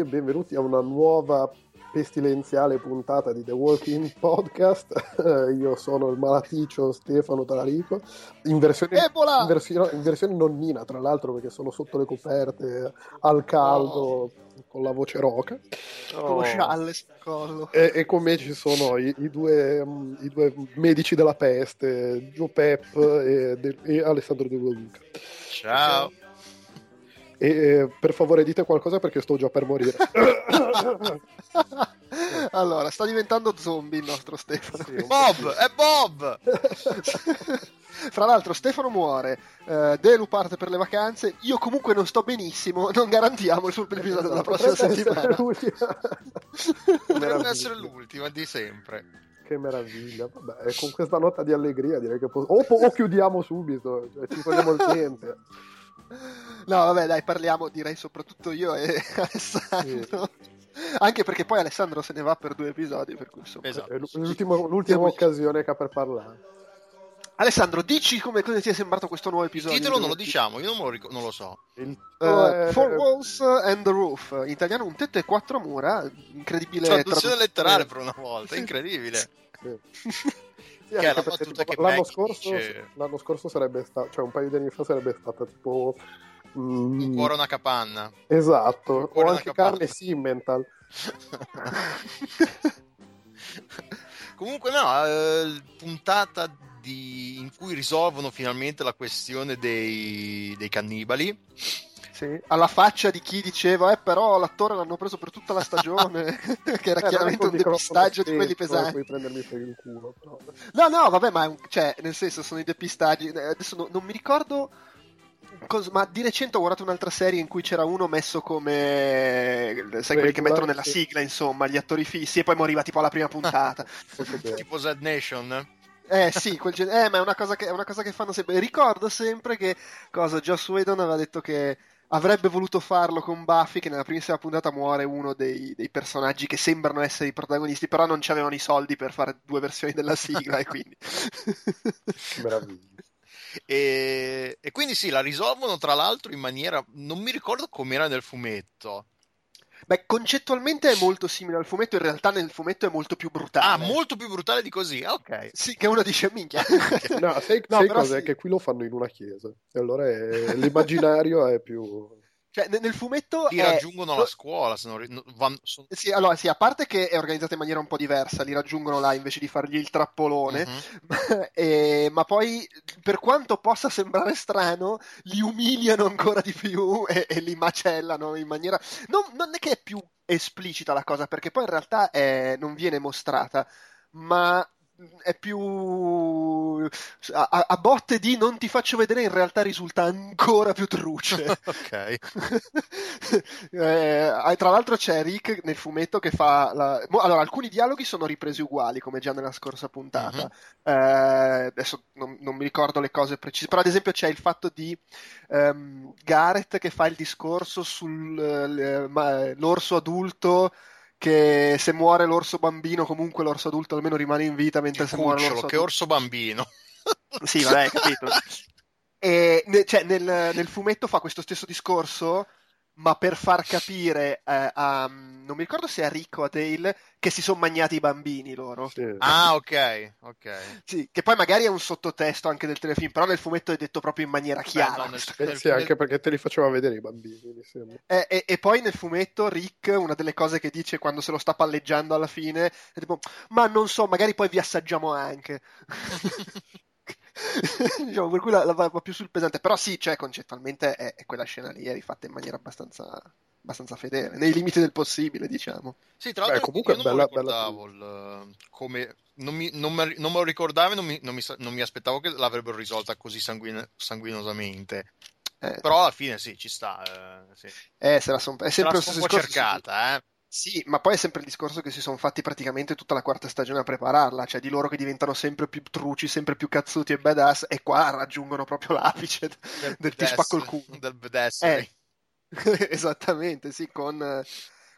e benvenuti a una nuova pestilenziale puntata di The Walking Podcast. Io sono il malaticcio Stefano Talarico, in versione, Ebola! in, versione, in versione nonnina tra l'altro perché sono sotto le coperte al caldo con la voce roca. Con lo scialle sul collo. E, e con me ci sono i, i due, i due medici della peste, Joe Pep e, e Alessandro De Luca. Ciao. E eh, per favore dite qualcosa perché sto già per morire. allora, sta diventando zombie il nostro Stefano. Sì, po' Bob, è Bob! Fra l'altro, Stefano muore, eh, Delu parte per le vacanze. Io comunque non sto benissimo. Non garantiamo il suo episodio della prossima settimana. l'ultima. Potrebbe essere l'ultima di sempre. Che meraviglia, vabbè, con questa nota di allegria direi che po- o, o chiudiamo subito, cioè, ci togliamo il tempo. No, vabbè, dai, parliamo, direi soprattutto io e Alessandro. Anche perché poi Alessandro se ne va per due episodi, per cui insomma. Esatto. È l'ultima Diamo- occasione che ha per parlare. Alessandro, dici come cosa ti è sembrato questo nuovo Il episodio? titolo non lo diciamo, io non, me lo, ric- non lo so. Il Eh, è- Four Walls and the Roof, in italiano un tetto e quattro mura, incredibile Traduzione tradu- letterale per una volta, incredibile. sì. Sì, Che è la battuta tipo, che l'anno, scorso, dice- l'anno scorso sarebbe stato, cioè un paio di anni fa sarebbe stata tipo... mm, Un cuore una capanna. Esatto, un o anche carne Simmental. Comunque no, eh, puntata di- in cui risolvono finalmente la questione dei, dei cannibali. Sì, alla faccia di chi diceva, eh, però l'attore l'hanno preso per tutta la stagione, che era Eh, chiaramente un depistaggio di quelli pesanti. puoi prendermi per il culo, però. No, no, vabbè, ma un- cioè, nel senso, sono i depistaggi. eh, Adesso no- non mi ricordo. cos- ma di recente ho guardato un'altra serie in cui c'era uno messo come. Sai, quelli che mettono nella sì. sigla, insomma, gli attori fissi, e poi moriva tipo alla prima puntata. Molto bene. Tipo Z Nation. Eh sì, quel gen- eh, ma è una, cosa che, è una cosa che fanno sempre. Ricordo sempre che cosa Joss Whedon aveva detto che avrebbe voluto farlo con Buffy, che nella primissima puntata muore uno dei, dei personaggi che sembrano essere i protagonisti, però non c'avevano i soldi per fare due versioni della sigla e quindi... E, e quindi sì, la risolvono tra l'altro in maniera... Non mi ricordo com'era nel fumetto. Beh, concettualmente è molto simile al fumetto, in realtà nel fumetto è molto più Ah, brutale. molto più brutale di così. Ah, Ok. Sì, che uno dice minchia. No, sai, No, sai cos'è? sì. Che qui lo fanno in una chiesa. E allora è- l'immaginario è più... Cioè, ne- nel fumetto Li è... raggiungono alla scuola, se non van- sono- Sì, allora, sì, a parte che è organizzata in maniera un po' diversa, li raggiungono là invece di fargli il trappolone, Mhm. E- ma poi, per quanto possa sembrare strano, li umiliano ancora di più e, e li macellano in maniera... Non, non è che è più esplicita la cosa, perché poi in realtà è- non viene mostrata, ma è più a, a- botte di non ti faccio vedere in realtà risulta ancora più truce ok. Eh, tra l'altro c'è Rick nel fumetto che fa la... allora alcuni dialoghi sono ripresi uguali come già nella scorsa puntata Mhm. Eh, adesso non, non mi ricordo le cose precise però ad esempio c'è il fatto di ehm, Gareth che fa il discorso sull'orso adulto che se muore l'orso bambino comunque l'orso adulto almeno rimane in vita mentre se muore l'orso che adulto orso bambino. sì, vabbè, capito. E cioè, nel, nel fumetto fa questo stesso discorso, ma per far capire eh, a. Non mi ricordo se a Rick o a Dale che si sono magnati i bambini loro. Sì. Ah, ok, ok. Sì, che poi magari è un sottotesto anche del telefilm, però nel fumetto è detto proprio in maniera chiara. no, nel- Eh, nel- sì, anche perché te li faceva vedere i bambini, mi sembra. E, e- e poi nel fumetto Rick, una delle cose che dice quando se lo sta palleggiando alla fine, è tipo, ma non so, magari poi vi assaggiamo anche. diciamo, per cui la, la va più sul pesante, però sì, cioè, concettualmente è, è quella scena lì, è rifatta in maniera abbastanza, abbastanza fedele, nei limiti del possibile, diciamo. Sì, tra Beh, l'altro comunque io non bella- me lo ricordavo il- come non mi, non me- non me lo ricordavo e non mi, non mi sa- non mi aspettavo che l'avrebbero risolta così sanguin- sanguinosamente. Eh, Però alla fine sì, ci sta. eh, sì. eh, se la son- è Se sempre la lo sono stesso un po' discorso. cercata, eh. Sì, ma poi è sempre il discorso che si sono fatti praticamente tutta la quarta stagione a prepararla, cioè di loro che diventano sempre più truci, sempre più cazzuti e badass, e qua raggiungono proprio l'apice del, ti spacco il culo. Del badassery. Eh, esattamente, sì, con,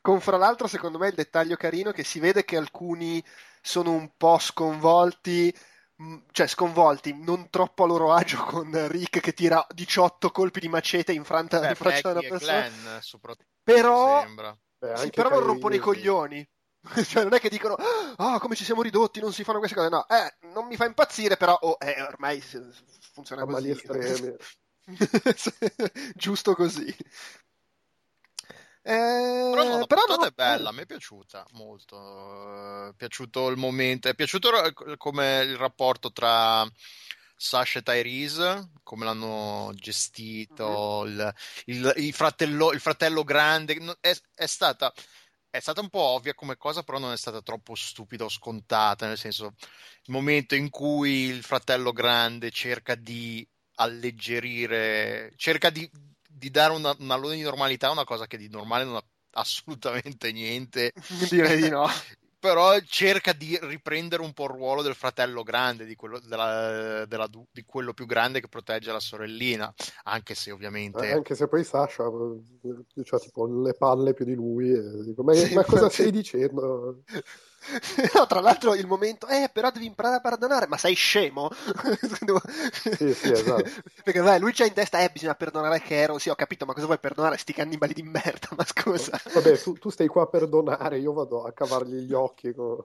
con fra l'altro secondo me il dettaglio carino che si vede che alcuni sono un po' sconvolti mh, cioè sconvolti, non troppo a loro agio con Rick che tira 18 colpi di macete in franta Beh, in faccia una e persona. Glenn, soprattutto, Però, sembra. Beh, sì, però non rompono i coglioni. cioè, non è che dicono, ah, come ci siamo ridotti, non si fanno queste cose. No, eh, non mi fa impazzire, però, oh, eh, ormai funziona così. estremi. Giusto così. Eh, Però no, la però no, è bella, mi è piaciuta molto. eh, È piaciuto il momento, è piaciuto ra- come il rapporto tra Sasha e Tyrese, come l'hanno gestito, il, il- il fratello, il fratello grande. È, è stata, è stata un po' ovvia come cosa, però non è stata troppo stupida o scontata, nel senso, il momento in cui il fratello grande cerca di alleggerire, cerca di, di dare una, un alone di normalità a una cosa che di normale non ha assolutamente niente. direi di no. Però cerca di riprendere un po' il ruolo del fratello grande, di quello, della- della di quello più grande che protegge la sorellina, anche se ovviamente... Eh, Anche se poi Sasha eh, c'ha tipo le palle più di lui e dico, ma, Sì, ma cosa infatti. stai dicendo? No, tra l'altro il momento, eh, però devi imparare a perdonare, ma sei scemo? Sì, sì, esatto. Perché vai, lui c'ha in testa, eh, bisogna perdonare Carol, sì, ho capito, ma cosa vuoi perdonare? Sti cannibali di merda, ma scusa. Vabbè, tu, tu stai qua a perdonare, io vado a cavargli gli occhi con,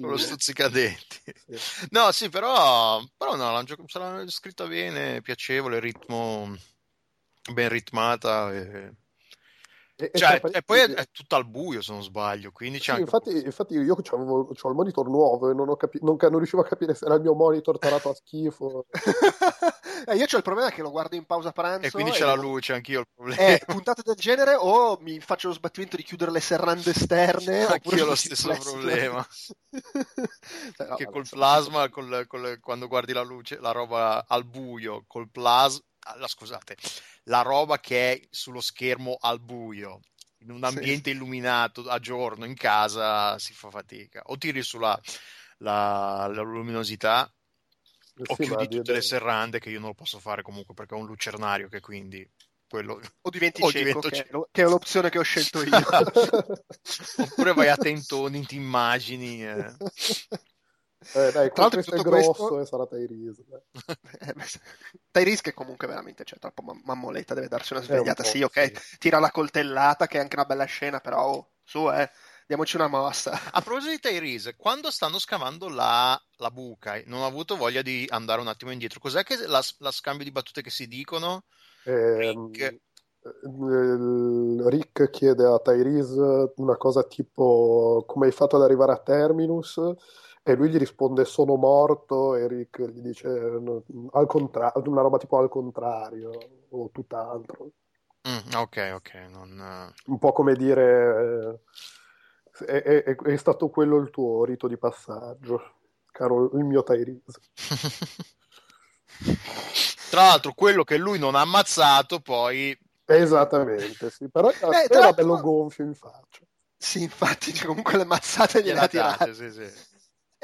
con lo stuzzicadenti. Sì. No, sì, però, però no, l'hanno gioc- sarà scritta bene, piacevole, ritmo ben ritmata. E... E, e Cioè, tra e poi è, è tutto al buio, se non sbaglio, quindi c'è Sì, anche... infatti, infatti io c'ho il monitor nuovo e non, ho capi- non, non riuscivo a capire se era il mio monitor tarato a schifo. Eh, io c'ho il problema che lo guardo in pausa pranzo E quindi c'è la luce, anch'io ho il problema. Eh, puntate del genere o mi faccio lo sbattimento di chiudere le serrande esterne Anch'io ho lo stesso plexiglass. problema. Cioè, no, che col plasma, col- col- quando guardi la luce, la roba al buio, col plasma, scusate, la roba che è sullo schermo al buio, in un Sì. ambiente illuminato a giorno in casa si fa fatica. O tiri sulla la, la luminosità o Sì, ma chiudi di- tutte le serrande che io non lo posso fare comunque perché ho un lucernario che quindi quello... o diventi o cieco, che, è cieco. che è l'opzione che ho scelto io. Oppure vai a tentoni, ti immagini. eh. Eh, dai, Tra l'altro questo è grosso questo- e sarà Tyrese. Eh, Tyrese che comunque veramente c'è troppo mam- mammoletta, deve darsi una un svegliata. po', Sì, ok, sì. tira la coltellata che è anche una bella scena, però oh, su, eh, diamoci una mossa. A proposito di Tyrese, quando stanno scavando la, la buca, non ho avuto voglia di andare un attimo indietro. Cos'è che la, la scambio di battute che si dicono? Ehm, Rick. eh, Rick chiede a Tyrese una cosa tipo come hai fatto ad arrivare a Terminus e lui gli risponde sono morto e Rick gli dice al contrario, una roba tipo al contrario o tutt'altro. Mm, ok, ok. Non, Un po' come dire eh, è, è- è- stato quello il tuo rito di passaggio, caro il mio Tyrese. Tra l'altro, quello che lui non ha ammazzato, poi Esattamente, sì, però era, Eh, tra era bello gonfio in faccia. Sì, infatti, cioè, comunque le mazzate gliela ha tirate. sì, sì.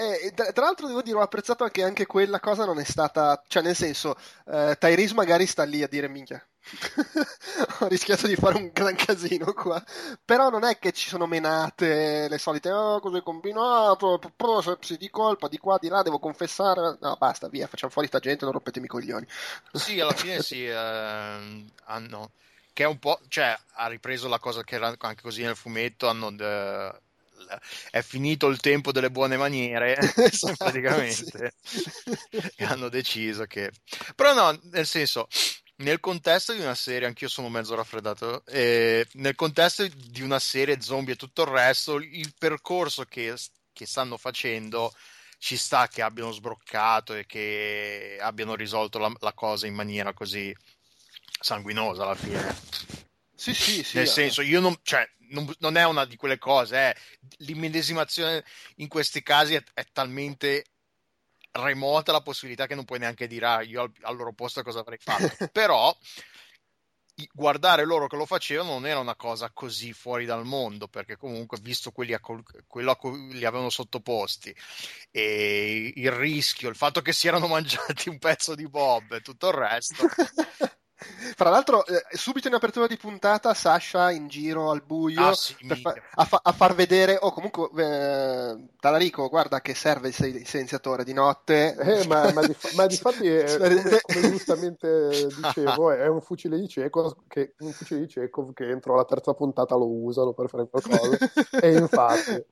Eh, tra, tra l'altro devo dire, ho apprezzato anche, anche quella cosa non è stata, cioè nel senso, eh, Tyrese magari sta lì a dire minchia, ho rischiato di fare un gran casino qua, però non è che ci sono menate le solite, oh cosa hai combinato, processi di colpa, di qua, di là, devo confessare, no basta, via, facciamo fuori sta gente, non rompetemi i coglioni. Sì, alla fine sì, ehm, hanno che è un po', cioè ha ripreso la cosa che era anche così nel fumetto, hanno eh, è finito il tempo delle buone maniere, praticamente, e hanno deciso che... Però no, nel senso, nel contesto di una serie, anch'io sono mezzo raffreddato, e nel contesto di una serie zombie e tutto il resto, il percorso che, che stanno facendo ci sta che abbiano sbroccato e che abbiano risolto la, la cosa in maniera così sanguinosa alla fine. Sì, sì, sì. Nel eh. senso, io non, cioè, non, non è una di quelle cose, eh. l'immedesimazione in questi casi è, è talmente remota la possibilità che non puoi neanche dire ah, io al, al loro posto cosa avrei fatto. Però guardare loro che lo facevano non era una cosa così fuori dal mondo, perché comunque visto quelli a col- quello a cui li avevano sottoposti e il rischio, il fatto che si erano mangiati un pezzo di Bob e tutto il resto, Fra l'altro, eh, subito in apertura di puntata, Sasha in giro al buio Ah, sì, per fa- a, fa- a far vedere, o comunque, eh, Talarico, guarda che serve il, sil- il silenziatore di notte. Eh, ma, ma, di, ma difatti, è, come, Sì. come giustamente dicevo, è un fucile di Chekhov che, un fucile di Chekhov che entro la terza puntata lo usano per fare qualcosa. E infatti,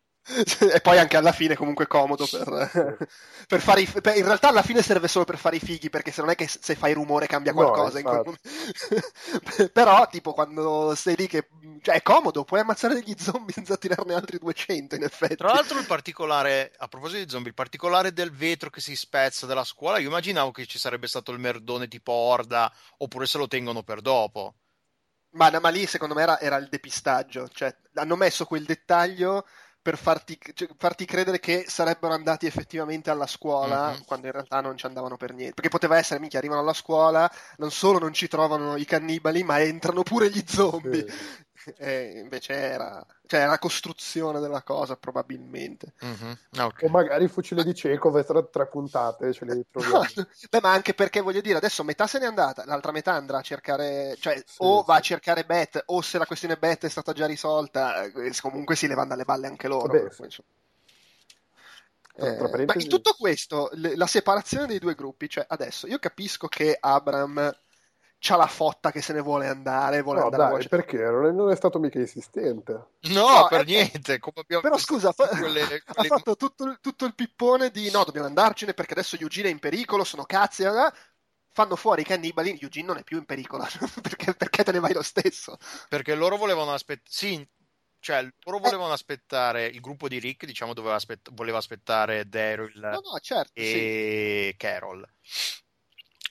e poi anche alla fine comunque comodo per, per fare i, per- in realtà alla fine serve solo per fare i fighi perché se non è che se fai rumore cambia No, qualcosa in quel però tipo quando sei lì che cioè è comodo puoi ammazzare degli zombie senza tirarne altri 200 in effetti. Tra l'altro, il particolare, a proposito di zombie, il particolare del vetro che si spezza della scuola, io immaginavo che ci sarebbe stato il merdone tipo Orda, oppure se lo tengono per dopo. ma, ma lì secondo me era, era il depistaggio cioè hanno messo quel dettaglio per farti, cioè, farti credere che sarebbero andati effettivamente alla scuola Mhm. quando in realtà non ci andavano per niente. Perché poteva essere, minchia, arrivano alla scuola, non solo non ci trovano i cannibali, ma entrano pure gli zombie. sì. E invece era, cioè, era la costruzione della cosa, probabilmente. Mhm, ok. o magari il fucile di Chekhov e tre, puntate ce li troviamo. Beh, ma anche perché voglio dire, adesso metà se n'è andata, l'altra metà andrà a cercare, cioè, Sì, o va a sì. cercare Beth, o se la questione Beth è stata già risolta, eh, comunque si levano dalle balle anche loro. Vabbè, sì. Tra- Eh, tra ma in tutto questo, le- la separazione dei due gruppi, cioè adesso io capisco che Abram c'ha la fotta che se ne vuole andare, vuole No, andare a dai, perché non è, non è stato mica insistente. No, No, per eh, niente. Come abbiamo Però scusa, fa- quelle- ha quelle- fatto tutto, il- tutto il pippone di no, dobbiamo andarcene perché adesso Eugene è in pericolo, sono cazzi, eh, eh. fanno fuori i cannibali, Eugene non è più in pericolo, perché, perché te ne vai lo stesso? Perché loro volevano aspettare. Sì, cioè, loro volevano aspettare. Il gruppo di Rick, diciamo, doveva aspett- voleva aspettare Daryl No, no, certo, sì. e Carol.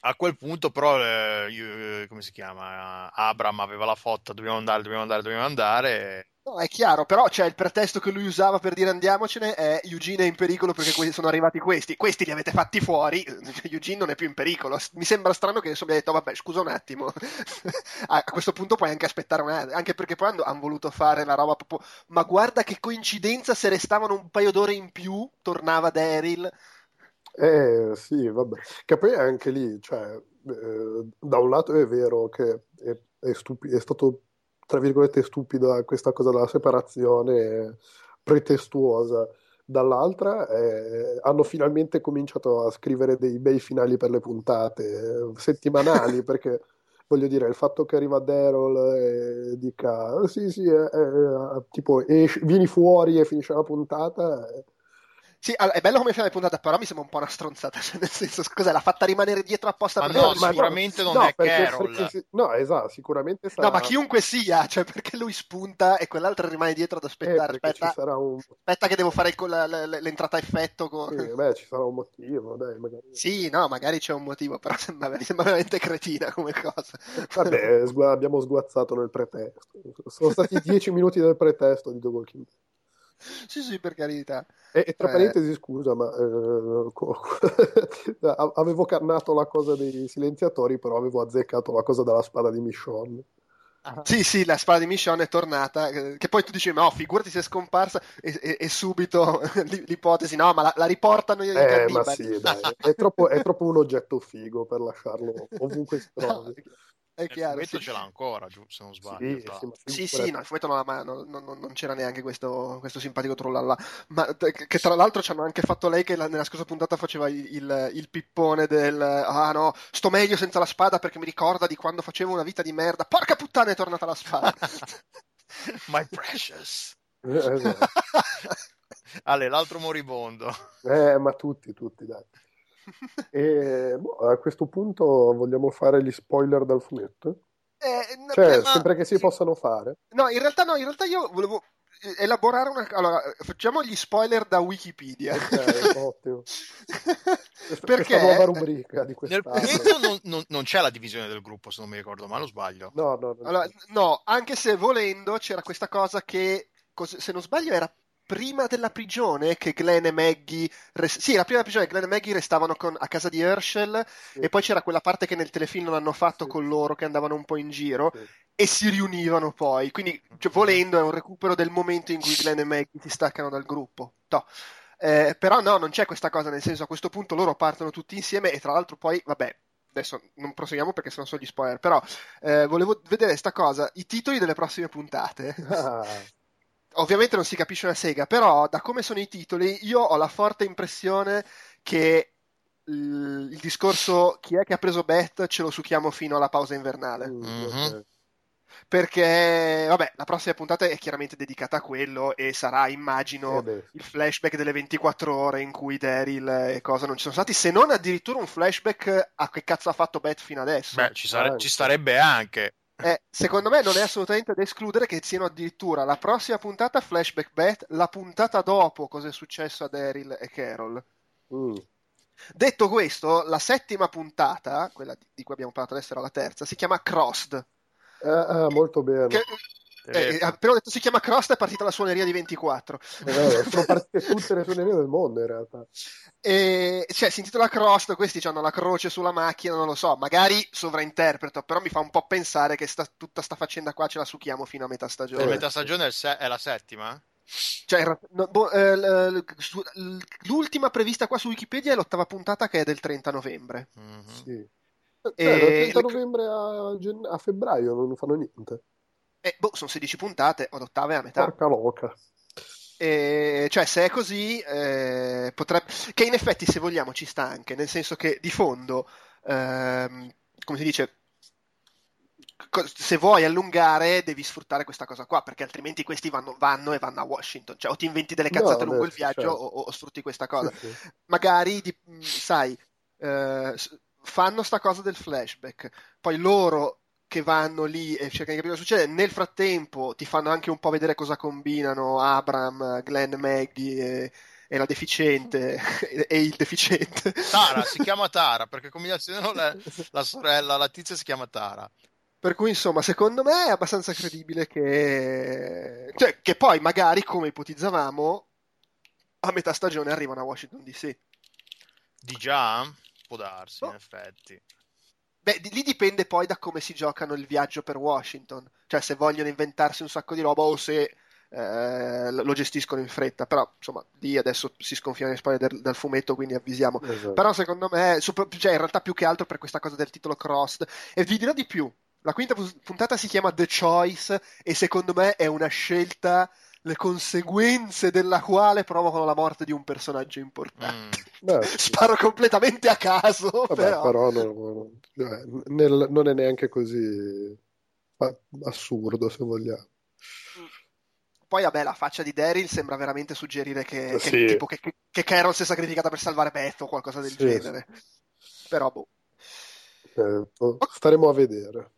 A quel punto, però, eh, io- come si chiama? Abram aveva la fotta, dobbiamo andare, dobbiamo andare, dobbiamo andare. No, è chiaro, però c'è il pretesto che lui usava per dire andiamocene è Eugene è in pericolo perché que- sono arrivati questi. Questi li avete fatti fuori, Eugene non è più in pericolo. Mi sembra strano che mi ha detto, vabbè, scusa un attimo. a questo punto puoi anche aspettare un attimo, anche perché poi hanno voluto fare la roba proprio... Ma guarda che coincidenza, se restavano un paio d'ore in più, tornava Daryl. Eh sì, vabbè. Che poi anche lì, cioè, eh, da un lato è vero che è, è stupi- è stato, tra virgolette, stupida questa cosa della separazione eh, pretestuosa. Dall'altra, eh, hanno finalmente cominciato a scrivere dei bei finali per le puntate eh, settimanali, perché voglio dire, il fatto che arriva Daryl e dica, "Ah, sì, sì, eh, eh, tipo, esci- vieni fuori e finisce la puntata, eh, Sì, è bello come finale puntata, però mi sembra un po' una stronzata. Cioè, nel senso, cos'è? L'ha fatta rimanere dietro apposta Ma per no, farlo? sicuramente non no, è Carol. perché no, esatto, sicuramente sarà... No, ma chiunque sia, cioè perché lui spunta e quell'altro rimane dietro ad Eh, aspettare. perché Aspetta, ci sarà un... aspetta che devo fare la- la- l'entrata a effetto con... Sì, beh, ci sarà un motivo, dai, magari... Sì, no, magari c'è un motivo, però sembra, sembra veramente cretina come cosa. Vabbè, sgu- abbiamo sguazzato nel pretesto. Sono stati dieci minuti del pretesto di The Walking Dead. Sì, sì, per carità. E, e tra Eh. parentesi, scusa, ma eh, co- avevo cannato la cosa dei silenziatori, però avevo azzeccato la cosa della spada di Michonne. Sì, sì, la spada di Michonne è tornata, eh, che poi tu dici, no, figurati se è scomparsa, e, e- e subito l'ipotesi, no, ma la, la riportano i Eh, ma sì, dai, è troppo, è troppo un oggetto figo per lasciarlo ovunque si No, è Il chiaro, fumetto sì. ce l'ha ancora, giù, se non sbaglio. Sì, sì, ma Sì, no, il fumetto non, ma non, non- non c'era neanche questo, questo simpatico trollalla. Ma t- che tra l'altro ci hanno anche fatto lei che la- nella scorsa puntata faceva il, il- il pippone del ah no, sto meglio senza la spada perché mi ricorda di quando facevo una vita di merda. Porca puttana, è tornata la spada. My precious. Eh. Ale, l'altro moribondo. Eh, ma tutti, tutti, dai. E boh, a questo punto vogliamo fare gli spoiler dal fumetto? Eh, no, Cioè, ma- sempre che si possano fare. No, in realtà no, in realtà io volevo elaborare una... Allora, facciamo gli spoiler da Wikipedia. Ok, ottimo. Perché? questa nuova rubrica di Nel quest'anno. fumetto non, non- non c'è la divisione del gruppo, se non mi ricordo male, o sbaglio. No, no, no. Allora, no, anche se volendo c'era questa cosa che, se non sbaglio, era prima della prigione che Glenn e Maggie... res- sì, era prima prigione, Glenn e Maggie restavano con- a casa di Herschel Sì. e poi c'era quella parte che nel telefilm non hanno fatto Sì. con loro, che andavano un po' in giro Sì. e si riunivano poi. Quindi, cioè, volendo, è un recupero del momento in cui Glenn e Maggie si staccano dal gruppo. Toh. Eh, però no, non c'è questa cosa, nel senso a questo punto loro partono tutti insieme e tra l'altro poi, vabbè, adesso non proseguiamo perché sono gli spoiler, però eh, volevo vedere sta cosa, i titoli delle prossime puntate. Ah, Ovviamente non si capisce una sega, però da come sono i titoli io ho la forte impressione che il, il discorso chi è che ha preso Bet ce lo succhiamo fino alla pausa invernale. mm, Mhm. ok. Perché, vabbè, la prossima puntata è chiaramente dedicata a quello e sarà, immagino, Eh il flashback delle 24 ore in cui Daryl e cosa non ci sono stati, se non addirittura un flashback a che cazzo ha fatto Bet fino adesso. Beh, ci, sare- Anche. ci starebbe anche. Eh, secondo me non è assolutamente da escludere che siano addirittura la prossima puntata flashback Bet, la puntata dopo cosa è successo a Daryl e Carol. mm. Detto questo, la settima puntata, quella di- cui abbiamo parlato adesso era la terza, si chiama Crossed. Eh, ah, molto bene. Che, eh, appena ho detto si chiama Crossed è partita la suoneria di 24. Eh, sono partite tutte le suonerie del mondo in realtà. E, cioè, si intitola Crossed, questi hanno la croce sulla macchina, non lo so, magari sovrainterpreto, però mi fa un po' pensare che sta- tutta sta faccenda qua ce la succhiamo fino a metà stagione. metà stagione è, se- è la settima? Cioè, no, boh, eh, l'ultima prevista qua su Wikipedia è l'ottava puntata che è del 30 novembre. Mhm. Sì. E- Cioè, dal 30 le- novembre a, gen- a febbraio non fanno niente. E, boh, sono 16 puntate, od ottave a metà. Porca loca. E, cioè, se è così, eh, potrebbe... Che in effetti, se vogliamo, ci sta anche, nel senso che di fondo, ehm, come si dice, se vuoi allungare, devi sfruttare questa cosa qua, perché altrimenti questi vanno, vanno e vanno a Washington. Cioè, o ti inventi delle No, cazzate lungo beh, il viaggio, certo. o, o sfrutti questa cosa. Sì, sì. Magari, di- sai, eh, fanno sta cosa del flashback, poi loro che vanno lì e cercano di capire cosa succede. Nel frattempo ti fanno anche un po' vedere cosa combinano Abram, Glenn, Maggie e, e la deficiente e, il deficiente. Tara, si chiama Tara, perché combinazione la, la sorella, la tizia si chiama Tara. Per cui, insomma, secondo me è abbastanza credibile che... Cioè, che poi magari, come ipotizzavamo, a metà stagione arrivano a Washington DC. Di già? Può darsi, Oh. in effetti. Beh, lì dipende poi da come si giocano il viaggio per Washington. Cioè, se vogliono inventarsi un sacco di roba o se eh, lo gestiscono in fretta. Però, insomma, lì adesso si sconfina le spoiler del, del fumetto, quindi avvisiamo. Esatto. Però secondo me, sopra- cioè in realtà più che altro per questa cosa del titolo Crossed. E vi dirò di più, la quinta pu- puntata si chiama The Choice e secondo me è una scelta le conseguenze della quale provocano la morte di un personaggio importante. Mm. Beh, sì. Sparo completamente a caso, Vabbè, però. però non, eh, nel- non è neanche così assurdo, se vogliamo. Poi, vabbè, la faccia di Daryl sembra veramente suggerire che, che- Sì. tipo, che, che- che Carol si è sacrificata per salvare Beth o qualcosa del Sì, genere. Però, boh, Eh, staremo a vedere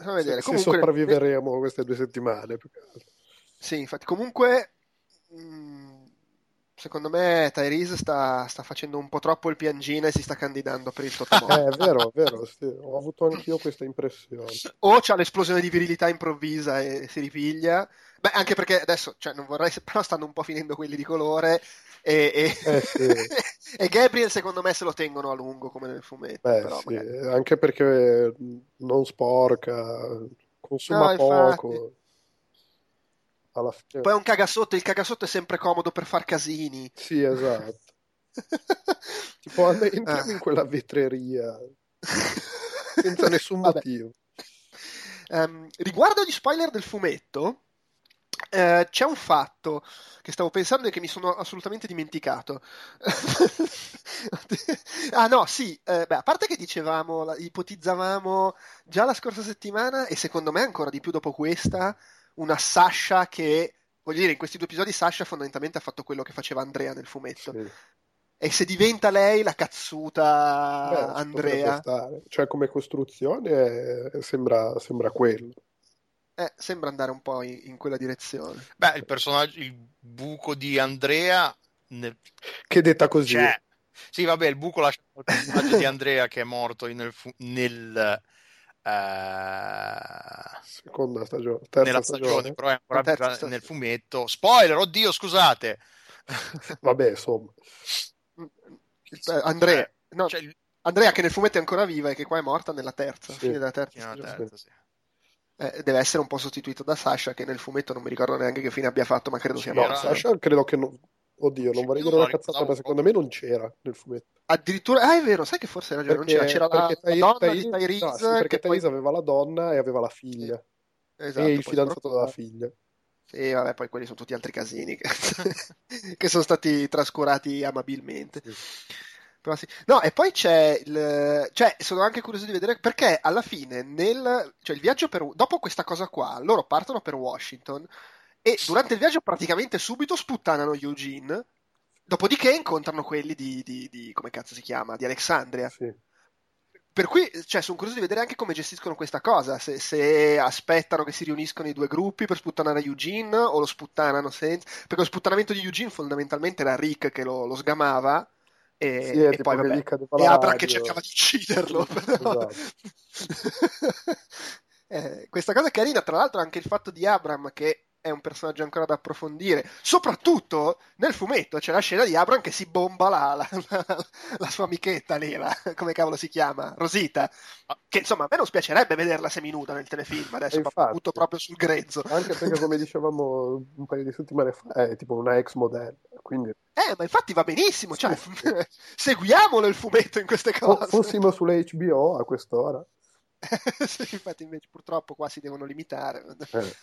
a vedere. se, se Comunque, sopravviveremo queste due settimane. più che altro. Sì, infatti, comunque, mh, secondo me Tyrese sta, sta facendo un po' troppo il piangina e si sta candidando per il Totomo. Eh, è vero, è vero, sì, ho avuto anch'io questa impressione. o c'ha l'esplosione di virilità improvvisa e si ripiglia. Beh, anche perché adesso, cioè, non vorrei, però stanno un po' finendo quelli di colore. E, e- Eh, sì. e Gabriel, secondo me, se lo tengono a lungo come nel fumetto. Beh, però sì, magari- anche perché non sporca, consuma No, infatti. Alla fine, Poi è un cagasotto, il cagasotto è sempre comodo per far casini. sì, esatto. Tipo, entriamo Ah. in quella vetreria senza nessun Vabbè. motivo. Ehm, riguardo gli spoiler del fumetto, eh, c'è un fatto che stavo pensando e che mi sono assolutamente dimenticato. ah no, sì, eh, beh, a parte che dicevamo, la- ipotizzavamo già la scorsa settimana e secondo me ancora di più dopo questa, una Sasha che, voglio dire, in questi due episodi Sasha fondamentalmente ha fatto quello che faceva Andrea nel fumetto. Sì. E se diventa lei la cazzuta Beh, Andrea. Cioè, come costruzione eh, sembra, sembra quello. eh, sembra andare un po' in, in quella direzione. Beh, il personaggio, il buco di Andrea nel- Che detta così, c'è. Sì, vabbè, il buco lascia il personaggio di Andrea che è morto nel, fu- nel, eh, seconda stagione, terza nella stagione. stagione, però è ancora terza stagione. nel fumetto. Spoiler, oddio, scusate. Vabbè, insomma, Eh, Andrea, no, Cioè, Andrea che nel fumetto è ancora viva e che qua è morta nella terza, Sì. fine della terza terza, sì. Eh, deve essere un po' sostituito da Sasha che nel fumetto non mi ricordo neanche che fine abbia fatto, ma credo Sì, sia morta. Sasha credo che non, Oddio, non vorrei dire una cazzata, ma secondo me non c'era nel fumetto. Addirittura, ah, è vero, sai che forse hai ragione, non c'era, c'era la, perché la donna di no, Tyrese sì, perché che poi... Tyrese aveva la donna e aveva la figlia. Esatto, e il fidanzato però- della figlia. Sì, vabbè, poi quelli sono tutti altri casini che, che sono stati trascurati amabilmente. Però sì. No, e poi c'è il... Cioè, sono anche curioso di vedere perché alla fine, nel... Cioè, il viaggio per... Dopo questa cosa qua, loro partono per Washington e durante il viaggio praticamente subito sputtanano Eugene, dopodiché incontrano quelli di... di, di- come cazzo si chiama? Di Alexandria. Sì. Per cui, cioè, sono curioso di vedere anche come gestiscono questa cosa, se, se aspettano che si riuniscono i due gruppi per sputtanare Eugene o lo sputtanano senza... Perché lo sputtanamento di Eugene fondamentalmente era Rick che lo, lo sgamava e, Sì, e poi vabbè, e la Abram che cercava di ucciderlo. Esatto. Eh, questa cosa è carina, tra l'altro anche il fatto di Abram che è un personaggio ancora da approfondire, soprattutto nel fumetto c'è la scena di Abram che si bomba la, la- la- la sua amichetta lì, la- come cavolo si chiama? Rosita, che insomma a me non spiacerebbe vederla seminuda nel telefilm, adesso infatti. butto proprio sul grezzo. Anche perché, come dicevamo un paio di settimane fa, è tipo una ex modella. Quindi Eh, ma infatti va benissimo, cioè, seguiamolo il fumetto in queste cose. fossimo sulle HBO a quest'ora. Sì, infatti invece purtroppo qua si devono limitare. Eh.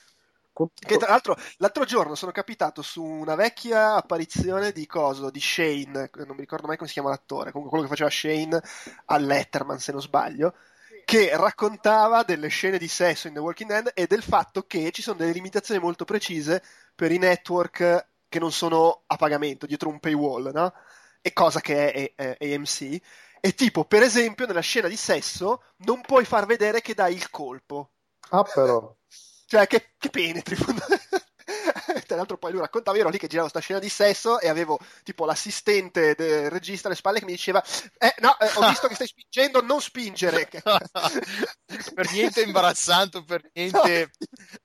Che tra l'altro l'altro giorno sono capitato su una vecchia apparizione di coso, di Shane, non mi ricordo mai come si chiama l'attore, comunque quello che faceva Shane a Letterman se non sbaglio, che raccontava delle scene di sesso in The Walking Dead e del fatto che ci sono delle limitazioni molto precise per i network che non sono a pagamento, dietro un paywall, no? E cosa che è, è- è AMC. E tipo, per esempio, nella scena di sesso non puoi far vedere che dai il colpo. Ah, però. Cioè, che, che penetri. Tra l'altro, poi lui raccontava: io ero lì che giravo sta scena di sesso e avevo tipo l'assistente del regista alle spalle che mi diceva: Eh, no, eh, ho visto che stai spingendo, non spingere. per niente imbarazzante, per niente.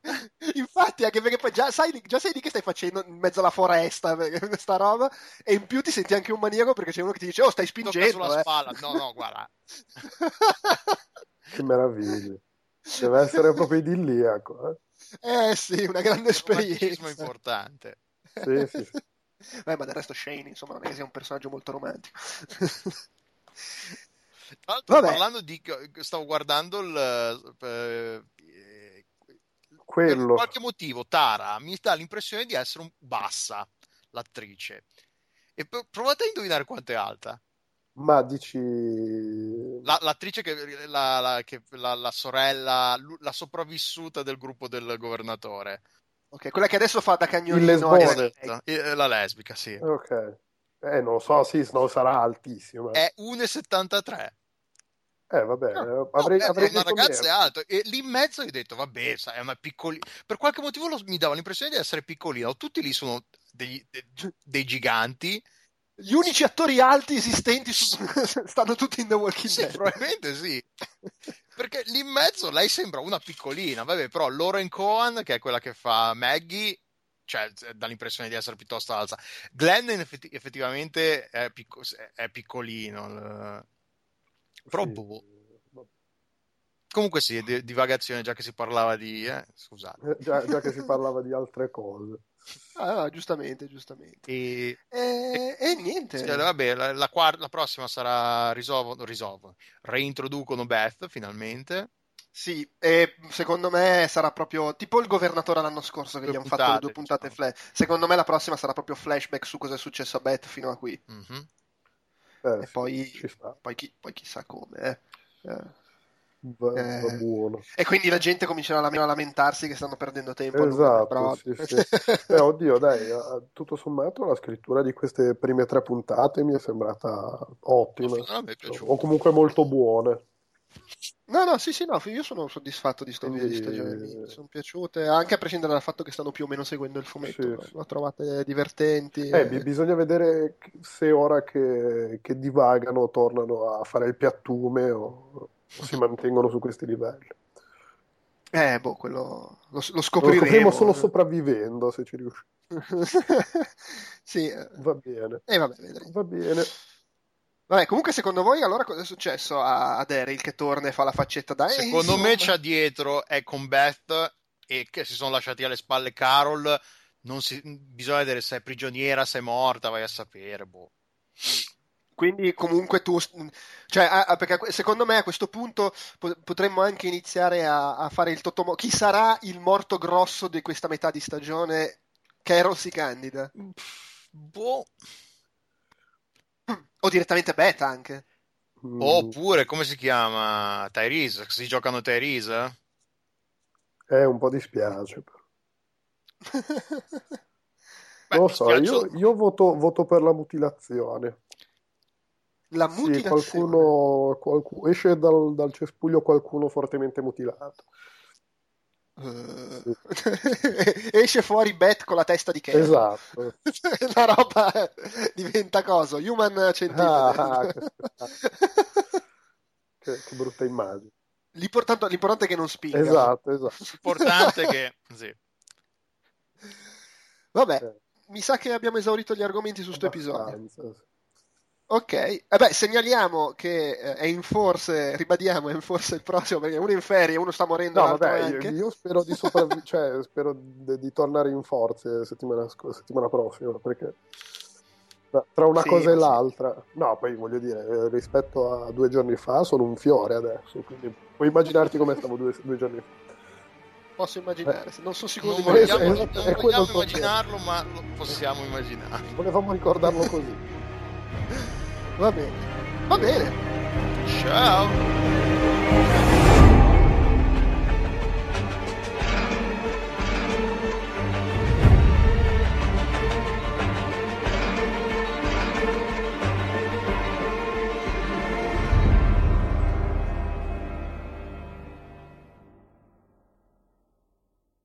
No, infatti, anche perché poi già sai, già sai di che stai facendo in mezzo alla foresta questa roba, e in più ti senti anche un maniaco perché c'è uno che ti dice: Oh, stai Tocca spingendo. sulla eh." spalla. No, no, guarda. Che meraviglia. Deve essere proprio idilliaco. Eh? Eh sì, una grande esperienza. importante. Sì, sì, sì. Beh, ma del resto Shane, insomma, non è che sia un personaggio molto romantico. Tra l'altro, Vabbè. parlando di. Stavo guardando il. eh, eh, per Quello. qualche motivo Tara mi dà l'impressione di essere un bassa l'attrice. E provate a indovinare quanto è alta. Ma dici... La- l'attrice che la, la- che- la- la sorella, la sopravvissuta del gruppo del governatore. Ok, quella che adesso fa da cagnolino lei. Eh, La lesbica, sì. Ok. Eh, non so, sì, non sarà altissimo. È 1,73. Eh, vabbè, No, avrei, no, avrei è una detto ragazza è alto e lì in mezzo io ho detto vabbè sai, è una piccolina per qualche motivo lo- mi dava l'impressione di essere piccolina tutti lì sono degli- de- dei giganti Gli unici attori alti esistenti su- stanno tutti in The Walking sì Dead. probabilmente sì perché lì in mezzo lei sembra una piccolina vabbè però Lauren Cohen che è quella che fa Maggie cioè dà l'impressione di essere piuttosto alta Glenn effetti- effettivamente è, picco- è piccolino eh. però Sì. boh. comunque sì di- divagazione già che si parlava di eh, scusate Eh, Già, già che si parlava di altre cose. Ah, no, giustamente, giustamente. E, E, e niente. sì, vabbè, la, la, quar- la prossima sarà risolvo, risolvo, reintroducono Beth finalmente. Sì, e secondo me sarà proprio tipo il governatore l'anno scorso che Due gli hanno fatto le due puntate diciamo. flash. Secondo me la prossima sarà proprio flashback su cosa è successo a Beth fino a qui. Mhm. Eh, E sì, poi, poi, chi- poi chissà come. eh. Eh. Va Eh. buono. E quindi la gente comincerà a lamentarsi che stanno perdendo tempo. Esatto, sì, sì. Eh, oddio, dai, eh, tutto sommato la scrittura di queste prime tre puntate mi è sembrata ottima, è o comunque molto buone. No, no, sì, sì, no, io sono soddisfatto di sto Quindi- di stagione. Mi sono piaciute, anche a prescindere dal fatto che stanno più o meno seguendo il fumetto. Sì, sì. L'ho trovate divertenti. Eh, bi- bisogna vedere se ora che, che divagano tornano a fare il piattume o si mantengono su questi livelli. Eh, boh, quello lo, lo Lo scopriremo. scopriremo solo sopravvivendo se ci riusciamo. sì, eh, Va bene, e vabbè, vedremo. va bene. Vabbè, comunque secondo voi allora cosa è successo a, a Daryl che torna e fa la faccetta da... Eh, Secondo me c'ha dietro è con Beth e che si sono lasciati alle spalle Carol non si, bisogna vedere se è prigioniera, se è morta, vai a sapere, boh. Quindi comunque tu, cioè, ah, perché secondo me a questo punto po- potremmo anche iniziare a, a fare il totomo. Chi sarà il morto grosso di questa metà di stagione? Carol si candida? Boh. O direttamente Beta anche. Mm, Oppure, come si chiama? Tyrese? Si giocano Tyrese? eh, un po' dispiace. però. Beh, Non lo so, io, io voto, voto per la mutilazione. La Sì, mutilazione. qualcuno, qualcu- esce dal, dal cespuglio qualcuno fortemente mutilato. Eh, Esce fuori Bet con la testa di Carol. Esatto. La roba diventa cosa? Human centipede. Ah, che, che brutta immagine. L'importante, l'importante è che non spinga. Esatto, esatto. L'importante è che... Sì. Vabbè, Eh, mi sa che abbiamo esaurito gli argomenti su sto episodio. sì. Ok, eh beh, segnaliamo che eh, è in forse, ribadiamo, è in forse il prossimo perché uno è in ferie, uno sta morendo, No, vabbè, anche. io, io spero di sopravvi- cioè, spero di, di tornare in forze settimana, settimana prossima, perché tra una Sì, cosa e sì. l'altra, no, poi voglio dire, eh, rispetto a due giorni fa sono un fiore adesso, quindi puoi immaginarti come stavo due, due giorni fa. Posso immaginare, non sono sicuro Non di vogliamo, esatto, non vogliamo immaginarlo, ma possiamo immaginare. Volevamo ricordarlo così. Va bene, va bene. Ciao!